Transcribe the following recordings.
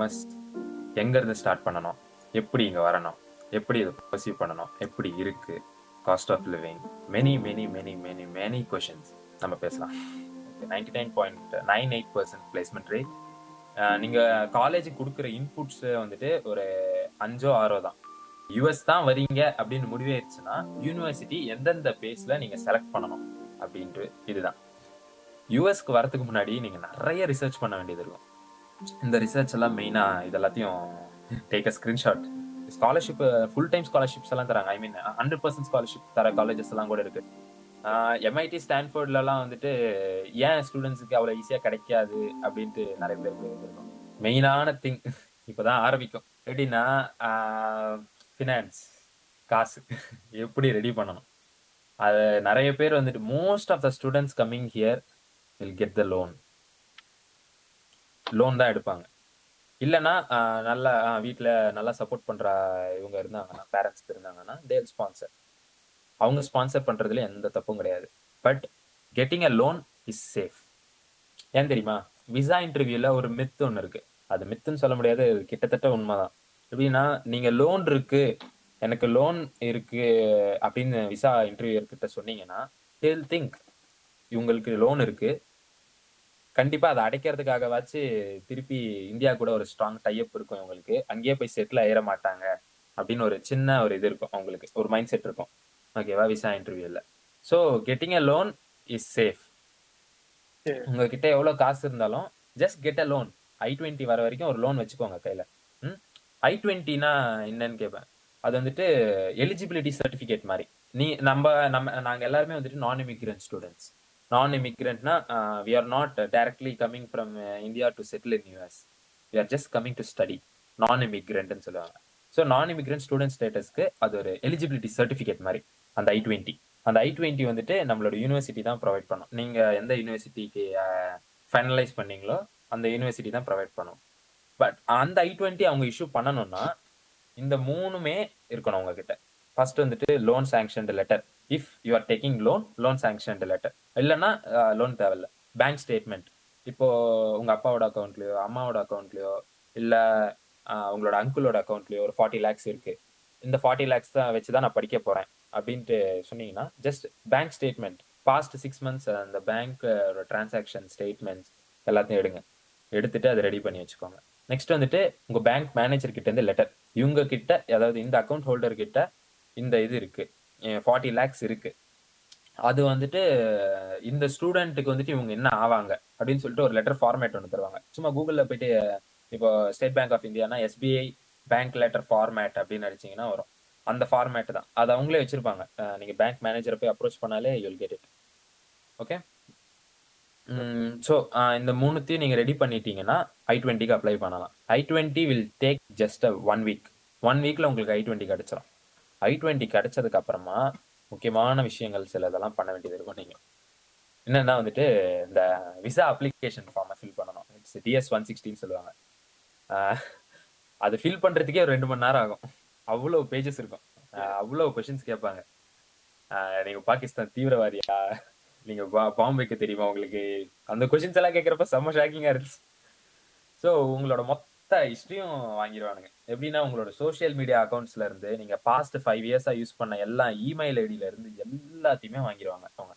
MS எங்க இருந்து start பண்ணணும்? எப்படி இங்க வரணும்? எப்படி இதை பர்சீவ் பண்ணணும்? எப்படி இருக்கு? Cost of living many many many many many questions நம்ம பேசலாம். Ninety nine point nine eight percent placement rate நீங்க காலேஜ் கொடுக்குற இன்புட்ஸ் வந்துட்டு ஒரு அஞ்சோ ஆறோ தான். யூஎஸ் தான் வரீங்க அப்படின்னு முடிவாயிருச்சுன்னா யூனிவர்சிட்டி எந்தெந்த பேஸ்ல நீங்க செலக்ட் பண்ணணும் அப்படின்ட்டு இதுதான். யூஎஸ்க்கு வரதுக்கு முன்னாடி நீங்க நிறைய ரிசர்ச் பண்ண வேண்டியது இருக்கும். இந்த ரிசர்ச் எல்லாம் மெயினா இது எல்லாத்தையும் take a screenshot scholarship full time scholarships எல்லாம் தராங்க. I mean hundred percent scholarship தர காலேஜஸ் எல்லாம் கூட இருக்கு. எம்ஐடி ஸ்டான்ஃபோர்ட்லலாம் வந்துட்டு ஏன் ஸ்டூடெண்ட்ஸுக்கு அவ்வளோ ஈஸியாக கிடைக்காது? அப்படின்ட்டு நிறைய பேருக்கு இருக்கும் மெயினான திங் இப்போதான் ஆரம்பிக்கும். எப்படின்னா ஃபினான்ஸ் காசு. எப்படி ரெடி பண்ணணும்? அது நிறைய பேர் வந்துட்டு most of the students coming here will get the loan loan தான் எடுப்பாங்க. இல்லைன்னா நல்லா வீட்டில் நல்லா சப்போர்ட் பண்ணுற இவங்க இருந்தாங்கன்னா பேரண்ட்ஸ் இருந்தாங்கன்னா தேல் ஸ்பான்சர் அவங்க ஸ்பான்சர் பண்ணுறதுல எந்த தப்பும் கிடையாது. But getting a loan is safe ஏன் தெரியுமா? விசா இன்டர்வியூவில் ஒரு மித்து ஒன்று இருக்குது அது மித்துன்னு சொல்ல முடியாது. கிட்டத்தட்ட உண்மைதான். எப்படின்னா நீங்கள் லோன் இருக்குது எனக்கு லோன் இருக்குது அப்படின்னு விசா இன்டர்வியூ இருக்கிட்ட சொன்னீங்கன்னா டெல் திங்க் இவங்களுக்கு லோன் இருக்குது கண்டிப்பா அதை அடைக்கிறதுக்காகவாச்சு திருப்பி இந்தியா கூட ஒரு ஸ்ட்ராங் டைப் இருக்கும் இவங்களுக்கு. அங்கேயே போய் செட்டில் ஆயிட மாட்டாங்க அப்படின்னு ஒரு சின்ன ஒரு இது இருக்கும் அவங்களுக்கு. ஒரு மைண்ட் செட் இருக்கும் ஓகேவா விசா இன்டர்வியூல so getting a loan is safe உங்ககிட்ட எவ்வளோ காசு இருந்தாலும் just get a loan I twenty வர வரைக்கும் ஒரு லோன் வச்சுக்கோங்க கையில். ம்? ஐ டுவெண்ட்டினா என்னன்னு கேட்பேன் அது வந்துட்டு எலிஜிபிலிட்டி சர்டிஃபிகேட் மாதிரி. நீ நம்ம நம்ம நாங்கள் எல்லாருமே வந்துட்டு நான் இமிக்ரெண்ட் ஸ்டூடெண்ட்ஸ் நான் இமிக்ரெண்ட்னா we are not directly coming from India to settle in US we are just coming to study non இமிக்ரெண்ட்னு சொல்லுவாங்க. ஸோ நான் இமிக்ரெண்ட் ஸ்டூடெண்ட் ஸ்டேட்டஸ்க்கு அது ஒரு எலிஜிபிலிட்டி சர்டிஃபிகேட் மாதிரி அந்த ஐ டுவெண்ட்டி அந்த ஐ டுவெண்ட்டி வந்துட்டு நம்மளோட யூனிவர்சிட்டி தான் ப்ரொவைட் பண்ணும். நீங்கள் எந்த யூனிவர்சிட்டிக்கு ஃபைனலைஸ் uh, பண்ணீங்களோ அந்த யூனிவர்சிட்டி தான் ப்ரொவைட் பண்ணும். பட் அந்த ஐ டுவெண்ட்டி அவங்க இஷ்யூ பண்ணணும்னா இந்த மூணுமே இருக்கணும் உங்ககிட்ட. ஃபர்ஸ்ட் வந்துட்டு loan sanctioned letter if you are taking loan loan sanction letter இல்லைன்னா லோன் தேவையில்ல. பேங்க் ஸ்டேட்மெண்ட் இப்போ உங்க அப்பாவோட அக்கௌண்ட்லயோ அம்மாவோட அக்கௌண்ட்லயோ இல்ல உங்களோட அங்கிளோட அக்கௌண்ட்லயோ ஒரு ஃபார்ட்டி லேக்ஸ் இருக்கு. இந்த ஃபார்ட்டி லேக்ஸ் தான் வச்சு தான் நான் படிக்க போறேன் அப்படின்ட்டு சொன்னீங்கன்னா just bank statement past six months அந்த பேங்க் டிரான்சாக்ஷன் ஸ்டேட்மெண்ட்ஸ் எல்லாத்தையும் எடுங்க. எடுத்துட்டு அதை ரெடி பண்ணி வச்சுக்கோங்க. நெக்ஸ்ட் வந்துட்டு உங்க பேங்க் மேனேஜர் கிட்ட இருந்து லெட்டர் இவங்க கிட்ட அதாவது இந்த அக்கௌண்ட் ஹோல்டர் கிட்ட இந்த இது இருக்கு. ஃபார்ட்டி லேக்ஸ் இருக்கு. அது வந்துட்டு இந்த ஸ்டூடெண்ட்டுக்கு வந்துட்டு இவங்க என்ன ஆவாங்க? அப்படின்னு சொல்லிட்டு ஒரு லெட்டர் ஃபார்மேட் ஒன்று தருவாங்க. சும்மா கூகுளில் போயிட்டு இப்போ ஸ்டேட் பேங்க் ஆஃப் இந்தியானா எஸ்பிஐ பேங்க் லெட்டர் ஃபார்மேட் அப்படின்னு அடிச்சிங்கன்னா வரும். அந்த ஃபார்மேட் தான். அது அவங்களே வச்சிருப்பாங்க. நீங்கள் பேங்க் மேனேஜரை போய் அப்ரோச் பண்ணாலே you'll get it okay so இந்த மூணுத்தையும் நீங்கள் ரெடி பண்ணிட்டீங்கன்னா ஐ டுவெண்ட்டிக்கு அப்ளை பண்ணலாம். I twenty will take just a one week one வீக்கில் உங்களுக்கு ஐ டுவெண்ட்டி கிடைச்சிடும் ஐ டுவெண்ட்டி கிடைச்சதுக்கு அப்புறமா முக்கியமான விஷயங்கள் சில இதெல்லாம் பண்ண வேண்டியது இருக்கும். நீங்கள் என்னன்னா வந்துட்டு இந்த விசா அப்ளிகேஷன் ஃபார்மை ஃபில் பண்ணணும். இட்ஸ் டிஎஸ் ஒன் சிக்ஸ்டின்னு சொல்லுவாங்க. அது ஃபில் பண்ணுறதுக்கே ஒரு ரெண்டு மணி நேரம் ஆகும். அவ்வளோ பேஜஸ் இருக்கும். அவ்வளோ கொஷின்ஸ் கேட்பாங்க. நீங்கள் பாகிஸ்தான் தீவிரவாதியா? நீங்கள் பா வைக்க தெரியுமா உங்களுக்கு? அந்த கொஷின்ஸ் எல்லாம் கேட்குறப்ப செம்ம ஷாக்கிங்காக இருந்துச்சு. ஸோ உங்களோட மொத்த ஹிஸ்ட்ரியும் வாங்கிடுவானுங்க. எப்படின்னா உங்களோட சோஷியல் மீடியா அக்கௌண்ட்ஸ்ல இருந்து நீங்க பாஸ்ட் ஃபைவ் இயர்ஸா யூஸ் பண்ண எல்லா இமெயில் ஐடியில இருந்து எல்லாத்தையுமே வாங்கிடுவாங்க அவங்க.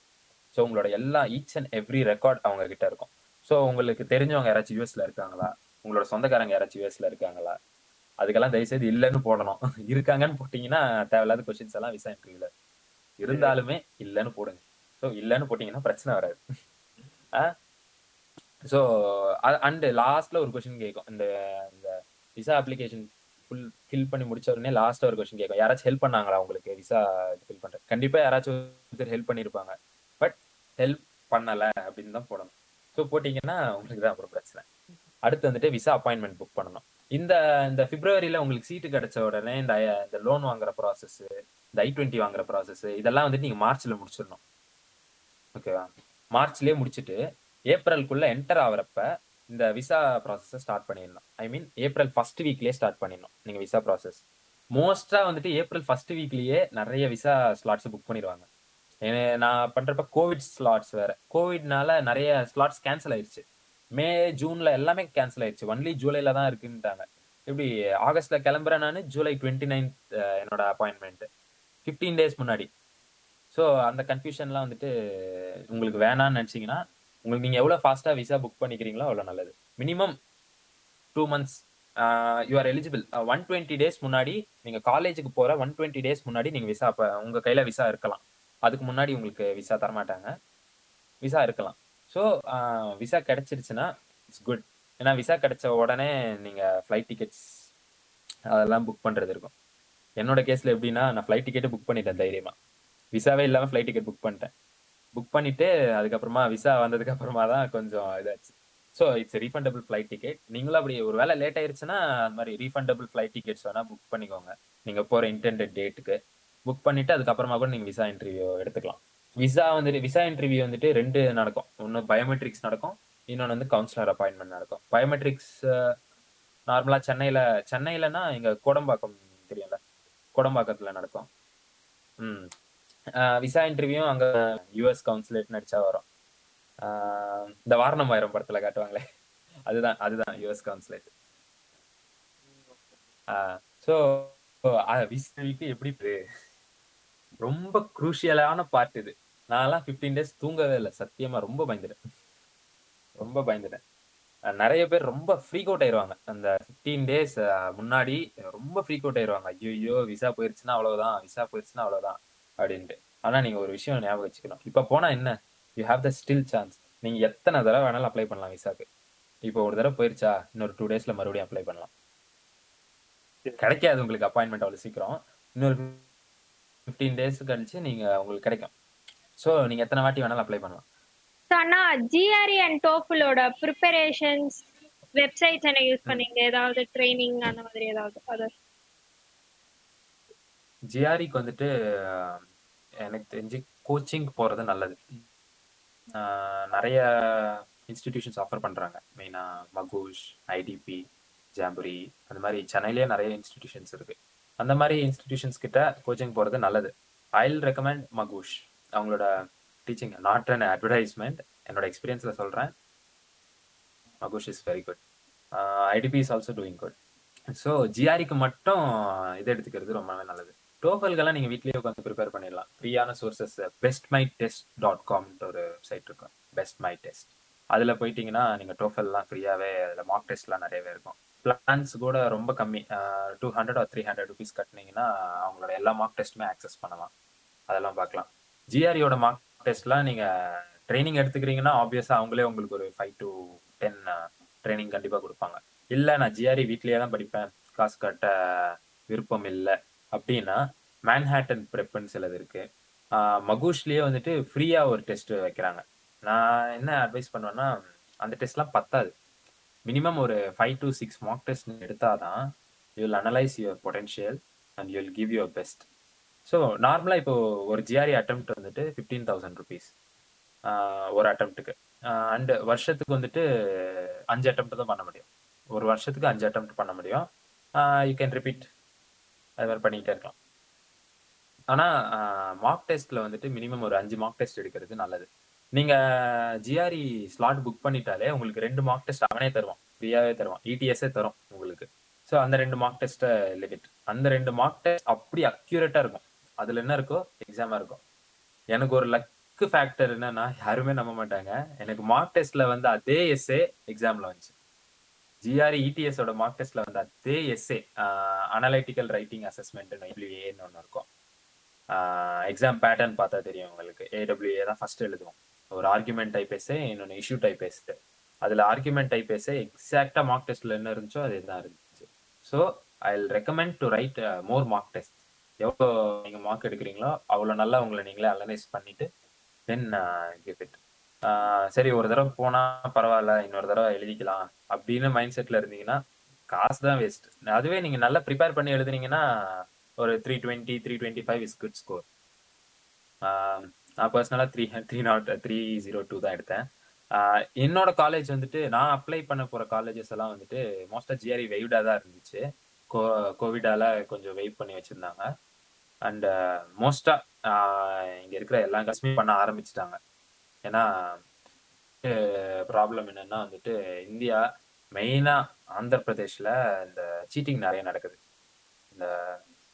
ஸோ உங்களோட எல்லா ஈச் அண்ட் எவ்ரி ரெக்கார்ட் அவங்க கிட்ட இருக்கும். ஸோ உங்களுக்கு தெரிஞ்சவங்க யாராச்சும் யூஎஸ்ல இருக்காங்களா? உங்களோட சொந்தக்காரங்க யாராச்சும் யூஎஸ்ல இருக்காங்களா? அதுக்கெல்லாம் தயவுசெய்து இல்லைன்னு போடணும். இருக்காங்கன்னு போட்டீங்கன்னா தேவையில்லாத கொஸ்டின்ஸ் எல்லாம் விசா இன்டர்வியூல இருந்தாலுமே இல்லைன்னு போடுங்க. ஸோ இல்லைன்னு போட்டீங்கன்னா பிரச்சனை வராது. ஸோ அண்டு லாஸ்ட்ல ஒரு கொஷின் கேட்கும் இந்த இந்த விசா அப்ளிகேஷன் ஃபுல் ஃபில் பண்ணி முடிச்ச உடனே லாஸ்ட்ல ஒரு கொஷின் கேட்கும் யாராச்சும் ஹெல்ப் பண்ணாங்களா உங்களுக்கு? விசா ஃபில் பண்ற கண்டிப்பா யாராச்சும் ஒருத்தர் ஹெல்ப் பண்ணியிருப்பாங்க பட் ஹெல்ப் பண்ணல அப்படின்னு தான் போடணும். ஸோ போட்டீங்கன்னா உங்களுக்கு தான் அப்புறம் பிரச்சனை. அடுத்து வந்துட்டு விசா அப்பாயின்மெண்ட் புக் பண்ணணும். இந்த இந்த பிப்ரவரியில உங்களுக்கு சீட்டு கிடைச்ச உடனே இந்த இந்த லோன் வாங்குற ப்ராசஸ் இந்த ஐ டுவெண்ட்டி வாங்குற ப்ராசஸ் இதெல்லாம் வந்துட்டு நீங்க மார்ச்ல முடிச்சிடணும். ஓகேவா மார்ச்லயே முடிச்சுட்டு ஏப்ரலுக்குள்ள என்டர் ஆகிறப்ப இந்த விசா ப்ராசஸை ஸ்டார்ட் பண்ணிடணும். ஐ மீன் ஏப்ரல் ஃபர்ஸ்ட் வீக்லேயே ஸ்டார்ட் பண்ணிடணும். நீங்க விசா ப்ராசஸ் மோஸ்டா வந்துட்டு ஏப்ரல் ஃபர்ஸ்ட் வீக்லயே நிறைய விசா ஸ்லாட்ஸ் புக் பண்ணிடுவாங்க. நான் பண்றப்ப கோவிட் ஸ்லாட்ஸ் வேற. கோவிட்னால நிறைய ஸ்லாட்ஸ் கேன்சல் ஆயிடுச்சு மே ஜூன்ல எல்லாமே கேன்சல் ஆயிடுச்சு ஒன்லி ஜூலைல தான் இருக்குன்ட்டாங்க. எப்படி ஆகஸ்ட்ல கிளம்புறேன் நான் ஜூலை டுவெண்ட்டி நைன்த் என்னோட அப்பாயின்மெண்ட் ஃபிஃப்டீன் டேஸ் முன்னாடி. ஸோ அந்த கன்ஃபியூஷன்லாம் வந்துட்டு உங்களுக்கு வேணான்னு நினச்சிங்கன்னா உங்களுக்கு நீங்கள் எவ்வளோ ஃபாஸ்ட்டாக விசா புக் பண்ணிக்கிறீங்களோ அவ்வளோ நல்லது. Minimum two months you are eligible one twenty days முன்னாடி நீங்கள் காலேஜுக்கு போகிற ஒன் டுவெண்ட்டி டேஸ் முன்னாடி நீங்கள் விசா இப்போ உங்கள் கையில் விசா இருக்கலாம். அதுக்கு முன்னாடி உங்களுக்கு விசா தரமாட்டாங்க. விசா இருக்கலாம். ஸோ விசா கிடச்சிருச்சுன்னா இட்ஸ் குட் ஏன்னா விசா கிடைச்ச உடனே நீங்கள் ஃப்ளைட் டிக்கெட்ஸ் அதெல்லாம் புக் பண்ணுறது இருக்கும். என்னோட கேஸில் எப்படின்னா நான் ஃப்ளைட் டிக்கெட்டு புக் பண்ணிட்டேன் தைரியமாக விசாவே இல்லாமல் ஃப்ளைட் டிக்கெட் புக் பண்ணிட்டேன். புக் பண்ணிட்டு அதுக்கப்புறமா விசா வந்ததுக்கு அப்புறமா தான் கொஞ்சம் இதாச்சு. So it's refundable flight ticket நீங்களும் அப்படி ஒரு வேலை லேட் ஆயிருச்சுன்னா அந்த மாதிரி ரீஃபண்டபிள் ஃப்ளைட் டிக்கெட்ஸ் வேணால் புக் பண்ணிக்கோங்க. நீங்கள் போகிற இன்டென்டட் டேட்டுக்கு புக் பண்ணிட்டு அதுக்கப்புறமா கூட நீங்கள் விசா இன்டர்வியூ எடுத்துக்கலாம். விசா வந்துட்டு விசா இன்டர்வியூ வந்துட்டு ரெண்டு நடக்கும். ஒன்று பயோமெட்ரிக்ஸ் நடக்கும். இன்னொன்று வந்து கவுன்சிலர் அப்பாயின்மெண்ட் நடக்கும். பயோமெட்ரிக்ஸ் நார்மலாக சென்னையில் சென்னையிலனா இங்கே கோடம்பாக்கம் தெரியும்ல? கோடம்பாக்கத்தில் நடக்கும். ம். விசா இன்டர்வியூ அங்கே யூஎஸ் கவுன்சிலேட் நடிச்சா வரும். இந்த வாரணம் ஆயிரம் படத்துல காட்டுவாங்களே. அதுதான் அதுதான் யூஎஸ் கவுன்சிலேட் ஸோ விசாவிக்கு எப்படி ரொம்ப குரூஷியலான பார்ட் இது. நான்லாம் ஃபிஃப்டீன் டேஸ் தூங்கவே இல்லை. சத்தியமா ரொம்ப பயந்துட்டேன். ரொம்ப பயந்துட்டேன். நிறைய பேர் ரொம்ப ஃப்ரீக் அவுட் ஆயிடுவாங்க அந்த ஃபிஃப்டீன் டேஸ் முன்னாடி ரொம்ப ஃப்ரீக் அவுட் ஆயிடுவாங்க ஐயோ விசா போயிருச்சுன்னா அவ்வளவுதான் விசா போயிருச்சுன்னா அவ்வளவுதான். அப்படின்ட்டு. ஆனா நீங்க ஒரு விஷயம் ஞாபகம் வச்சுக்கணும். இப்ப போனா என்ன? You have the still chance நீங்க எத்தனை தடவை வேணாலும் அப்ளை பண்ணலாம் விசாக்கு. இப்போ ஒரு தடவை போயிருச்சா? இன்னொரு டூ டேஸ்ல மறுபடியும் அப்ளை பண்ணலாம். கிடைக்காது உங்களுக்கு அப்பாயின்மெண்ட் அவ்வளவு சீக்கிரம். இன்னொரு ஃபிஃப்டீன் டேஸ் கழிச்சு நீங்க உங்களுக்கு கிடைக்கும். ஸோ நீங்க எத்தனை வாட்டி வேணாலும் அப்ளை பண்ணலாம். அண்ணா ஜிஆர்இ அண்ட் டோஃபுலோட ப்ரிப்பரேஷன்ஸ் வெப்சைட்ஸ் என்ன யூஸ் பண்ணீங்க? ஏதாவது ட்ரைனிங் அந்த மாதிரி ஏதாவது அது ஜிஆரிக்கு வந்துட்டு எனக்கு தெரிஞ்சு கோச்சிங் போகிறது நல்லது. நிறைய இன்ஸ்டிடியூஷன்ஸ் ஆஃபர் பண்றாங்க. மெயினா மகூஷ் ஐடிபி ஜாம்புரி அந்த மாதிரி சென்னையிலேயே நிறைய இன்ஸ்டிடியூஷன்ஸ் இருக்குது அந்த மாதிரி இன்ஸ்டிடியூஷன்ஸ் கிட்ட கோச்சிங் போகிறது நல்லது. I recommend Magoosh. அவங்களோட டீச்சிங் நாட் அன் அட்வர்டைஸ்மெண்ட் என்னோட எக்ஸ்பீரியன்ஸில் சொல்கிறேன் Magoosh is very good IDP is also doing good so ஜிஆரிக்கு மட்டும் இதை எடுத்துக்கிறது ரொம்பவே நல்லது. டோஃபல்கெல்லாம் நீங்கள் வீட்லேயே உட்காந்து ப்ரிப்பேர் பண்ணிடலாம். ஃப்ரீயான sources best my test dot காம்ன்ற ஒரு சைட் இருக்கும். பெஸ்ட் மை டெஸ்ட் அதில் போயிட்டீங்கன்னா நீங்கள் டோஃபல்லாம் ஃப்ரீயாகவே அதில் மார்க் டெஸ்ட்லாம் நிறையவே இருக்கும். பிளான்ஸ் கூட ரொம்ப கம்மி two hundred or three hundred rupees கட்டினீங்கன்னா அவங்களோட எல்லா மார்க் டெஸ்ட்டுமே ஆக்சஸ் பண்ணலாம். அதெல்லாம் பார்க்கலாம். ஜிஆரியோட மார்க் டெஸ்ட்லாம் நீங்கள் ட்ரைனிங் எடுத்துக்கிறீங்கன்னா ஆப்வியஸாக அவங்களே உங்களுக்கு ஒரு ஃபைவ் டு டென் ட்ரைனிங் கண்டிப்பாக கொடுப்பாங்க. இல்லை நான் ஜிஆர்இ வீட்லேயே தான் படிப்பேன். காசு கட்ட விருப்பம் இல்லை. அப்படின்னா மேன்ஹாட்டன் ப்ரெப்புன்னு சிலது இருக்கு. மகூஷ்லேயே வந்துட்டு ஃப்ரீயாக ஒரு டெஸ்ட் வைக்கிறாங்க. நான் என்ன அட்வைஸ் பண்ணுவேன்னா அந்த டெஸ்ட்லாம் பத்தாது. மினிமம் ஒரு five to six mock test எடுத்தால் தான் you will analyse your potential and you will give your best so நார்மலாக இப்போ ஒரு ஜிஆர்இ அட்டம் வந்துட்டு ஃபிஃப்டீன் தௌசண்ட் ருபீஸ் ஒரு அட்டம்ப்ட்டுக்கு அண்டு வருஷத்துக்கு வந்துட்டு அஞ்சு அட்டம் தான் பண்ண முடியும். ஒரு வருஷத்துக்கு அஞ்சு அட்டம் பண்ண முடியும். யூ கேன் ரிப்பீட் அது மாதிரி பண்ணிக்கிட்டே இருக்கலாம். ஆனால் மார்க் டெஸ்ட்டில் வந்துட்டு மினிமம் ஒரு அஞ்சு மார்க் டெஸ்ட் எடுக்கிறது நல்லது. நீங்கள் ஜிஆர்இ ஸ்லாட் புக் பண்ணிட்டாலே உங்களுக்கு ரெண்டு மார்க் டெஸ்ட் அவனே தருவான். ஃப்ரீயாகவே தருவான். இடிஎஸ்ஸே தரும் உங்களுக்கு. ஸோ அந்த ரெண்டு மார்க் டெஸ்ட்டை லிமிட் அந்த ரெண்டு மார்க் டெஸ்ட் அப்படி அக்யூரேட்டாக இருக்கும். அதில் என்ன இருக்கோ எக்ஸாமாக இருக்கும். எனக்கு ஒரு லக்கு ஃபேக்டர் என்னன்னா யாருமே நம்ப மாட்டாங்க. எனக்கு மார்க் டெஸ்ட்ல வந்து அதே எஸ்ஏ எக்ஸாம்ல வந்துச்சு. ஜிஆர்இ இடிஎஸோட மார்க் டெஸ்ட்ல வந்து அதே எஸ்ஏ அனலைட்டிக்கல் ரைட்டிங் அசஸ்மெண்ட் டபிள்யூஏன்னு ஒன்று இருக்கும். எக்ஸாம் பேட்டர்ன் பார்த்தா தெரியும் உங்களுக்கு. ஏடபிள்யூஏ தான் ஃபர்ஸ்ட் எழுதுவோம். ஒரு ஆர்குமெண்ட் டைப் எஸ்ஏ இன்னொன்று இஷ்யூ டைப் எஸ்ஏ அதில் ஆர்குமெண்ட் டைப் எஸ்ஏ எக்ஸாக்டாக மார்க் டெஸ்ட்ல என்ன இருந்துச்சோ அது தான் இருந்துச்சு. So I recommend to write more mock test எவ்வளோ நீங்கள் மார்க் எடுக்கிறீங்களோ அவ்வளோ நல்லா உங்களை நீங்களே அனலைஸ் பண்ணிட்டு தென் கிவ் இட் சரி ஒரு தடவை போனால் பரவாயில்ல இன்னொரு தடவை எழுதிக்கலாம் அப்படின்னு மைண்ட் செட்டில் இருந்தீங்கன்னா காசு தான் வேஸ்ட் அதுவே நீங்கள் நல்லா ப்ரிப்பேர் பண்ணி எழுதுனீங்கன்னா ஒரு three twenty three twenty five is good score நான் பர்சனலாக three three not three zero two தான் எடுத்தேன். என்னோட காலேஜ் வந்துட்டு நான் அப்ளை பண்ண போகிற காலேஜஸ் எல்லாம் வந்துட்டு மோஸ்ட்டாக ஜிஆர்இ வெய்டாக தான் இருந்துச்சு. கோ கோவிடால கொஞ்சம் வெயிட் பண்ணி வச்சுருந்தாங்க. அண்ட் மோஸ்ட்டாக இங்கே இருக்கிற எல்லா காசுமே பண்ண ஆரம்பிச்சிட்டாங்க. ஏன்னா ப்ராப்ளம் என்னன்னா வந்துட்டு இந்தியா மெயினா ஆந்திர பிரதேஷ்ல இந்த சீட்டிங் நிறைய நடக்குது. இந்த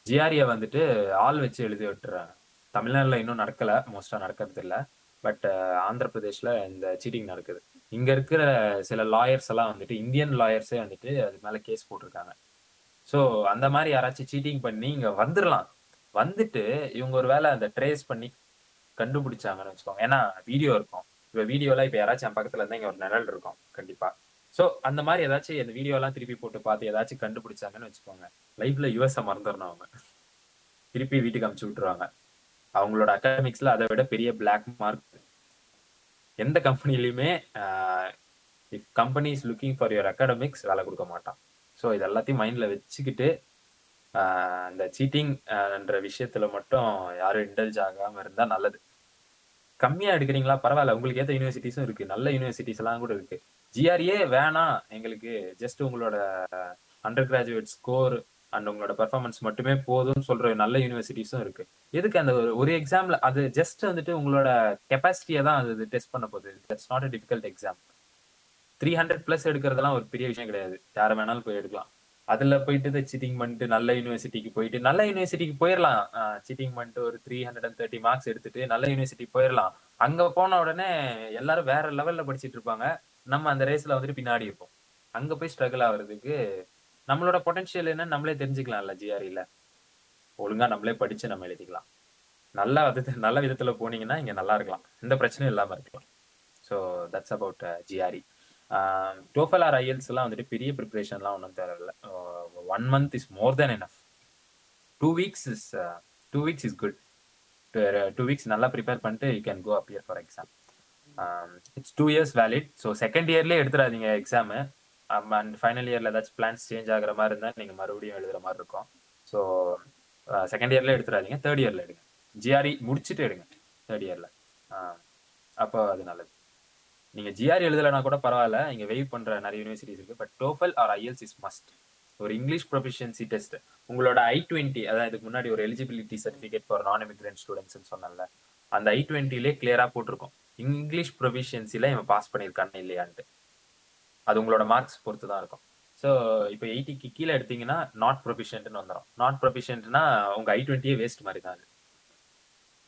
ஜிஆர்ஏ வந்துட்டு ஆள் வச்சு எழுதி விட்டுறாங்க. தமிழ்நாட்டில் இன்னும் நடக்கல மோஸ்டா நடக்கிறது இல்லை. பட் ஆந்திர பிரதேஷ்ல இந்த சீட்டிங் நடக்குது. இங்க இருக்கிற சில லாயர்ஸ் எல்லாம் வந்துட்டு இந்தியன் லாயர்ஸே வந்துட்டு அது மேலே கேஸ் போட்டிருக்காங்க. ஸோ அந்த மாதிரி யாராச்சும் சீட்டிங் பண்ணி இங்க வந்துடலாம் வந்துட்டு இவங்க ஒரு வேளை அந்த ட்ரேஸ் பண்ணி கண்டுபிடிச்சாங்கன்னு வச்சுக்கோங்க. ஏன்னா வீடியோ இருக்கும். இப்போ வீடியோலாம் இப்போ யாராச்சும் என் பக்கத்துல இருந்தா இங்க ஒரு நிழல் இருக்கும். கண்டிப்பா. ஸோ அந்த மாதிரி ஏதாச்சும் இந்த வீடியோ எல்லாம் திருப்பி போட்டு பார்த்து ஏதாச்சும் கண்டுபிடிச்சாங்கன்னு வச்சுக்கோங்க. லைஃப்ல யுஎஸ்ஐ மறந்துடணும் அவங்க. திருப்பி வீட்டுக்கு அமுச்சு விட்டுருவாங்க. அவங்களோட அகாடமிக்ஸ்ல அதை விட பெரிய பிளாக் மார்க் எந்த கம்பெனிலையுமே if company is looking for your academics வேலை கொடுக்க மாட்டான். ஸோ இது எல்லாத்தையும் மைண்ட்ல வச்சுக்கிட்டு ஆஹ் இந்த சீட்டிங் என்ற விஷயத்துல மட்டும் யாரும் இன்டல்ஜ் ஆகாம இருந்தா நல்லது. கம்மியா எடுக்கிறீங்களா? பரவாயில்ல. உங்களுக்கு ஏத்த யூனிவர்சிட்டிஸும் இருக்கு. நல்ல யூனிவர்சிட்டிஸ் எல்லாம் கூட இருக்கு. ஜிஆர்ஏ வேணாம் எங்களுக்கு ஜஸ்ட் உங்களோட அண்டர் கிராஜுவேட் ஸ்கோர் அண்ட் உங்களோட பர்ஃபார்மன்ஸ் மட்டுமே போதும்னு சொல்ற நல்ல யூனிவர்சிட்டிஸும் இருக்கு. எதுக்கு அந்த ஒரு ஒரு எக்ஸாம்ல அது ஜஸ்ட் வந்துட்டு உங்களோட கெப்பாசிட்டியை தான் அது டெஸ்ட் பண்ண போகுது. That's not a difficult exam three hundred plus எடுக்கிறதெல்லாம் ஒரு பெரிய விஷயம் கிடையாது. யாரை வேணாலும் போய் எடுக்கலாம். அதுல போயிட்டு சீட்டிங் பண்ணிட்டு நல்ல யூனிவர்சிட்டிக்கு போயிட்டு நல்ல யூனிவர்சிட்டிக்கு போயிடலாம் சீட்டிங் பண்ணிட்டு ஒரு three hundred and thirty marks எடுத்துட்டு நல்ல யூனிவர்சிட்டி போயிடலாம் அங்க போன உடனே எல்லாரும் வேற லெவல்ல படிச்சிட்டு இருப்பாங்க. நம்ம அந்த ரேஸ்ல வந்துட்டு பின்னாடி இருப்போம். அங்க போய் ஸ்ட்ரகிள் ஆகுறதுக்கு நம்மளோட பொட்டன்ஷியல் என்ன நம்மளே தெரிஞ்சுக்கலாம்ல ஜிஆர்இல ஒழுங்கா நம்மளே படிச்சு நம்ம எழுதிக்கலாம். நல்ல விதத்து நல்ல விதத்துல போனீங்கன்னா இங்க நல்லா இருக்கலாம். எந்த பிரச்சனையும் இல்லாம இருக்கலாம். So that's about GRE TOEFL or IELTS எல்லாம் வந்துட்டு பெரிய ப்ரிப்பரேஷன்லாம் ஒன்றும் தேவையில்ல. One month is more than enough two weeks is two weeks is good two weeks நல்லா ப்ரிப்பேர் பண்ணிட்டு you can go appear for exam it's two years valid so second இயர்லேயே எடுத்துடாதீங்க exam and final இயரில் ஏதாச்சும் plans change ஆகிற மாதிரி இருந்தால் நீங்கள் மறுபடியும் எழுதுகிற மாதிரி இருக்கும். ஸோ செகண்ட் இயரில் எடுத்துடாதீங்க தேர்ட் இயரில் எடுங்க. ஜிஆர்இ முடிச்சுட்டு எடுங்க தேர்ட் இயரில் அப்போ அது நல்லது. நீங்க ஜிஆர் எழுதலைனா கூட பரவாயில்ல. இங்கே வெயிட் பண்ணுற நிறைய யூனிவர்சிட்டிஸ் இருக்கு. But TOEFL or IELTS is must ஒரு இங்கிலீஷ் ப்ரொஃபிஷியன்சி டெஸ்ட் உங்களோட ஐ டுவெண்ட்டி அதாவது இதுக்கு முன்னாடி ஒரு eligibility certificate for non immigrant students சொன்னல அந்த ஐ டுவெண்ட்டிலே கிளியராக போட்டிருக்கும். இங்கிலீஷ் ப்ரொஃபிஷியன்சியில் இவன் பாஸ் பண்ணியிருக்கான்னு இல்லையான்ட்டு. அது உங்களோட மார்க்ஸ் பொறுத்து தான் இருக்கும். ஸோ இப்போ எயிட்டிக்கு கீழே எடுத்தீங்கன்னா நாட் ப்ரொஃபிஷியன்ட்னு வந்துடும் நாட் ப்ரொஃபிஷியன்ட்னா உங்க ஐ டுவெண்ட்டியே வேஸ்ட் மாதிரி தான் அது.